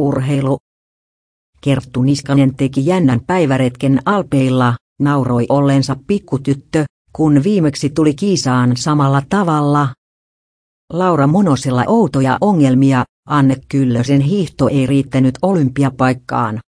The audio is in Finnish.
Urheilu. Kerttu Niskanen teki jännän päiväretken Alpeilla, nauroi ollensa pikkutyttö, kun viimeksi tuli kiisaan samalla tavalla. Laura Monosella outoja ongelmia, Anne Kyllösen hiihto ei riittänyt olympiapaikkaan.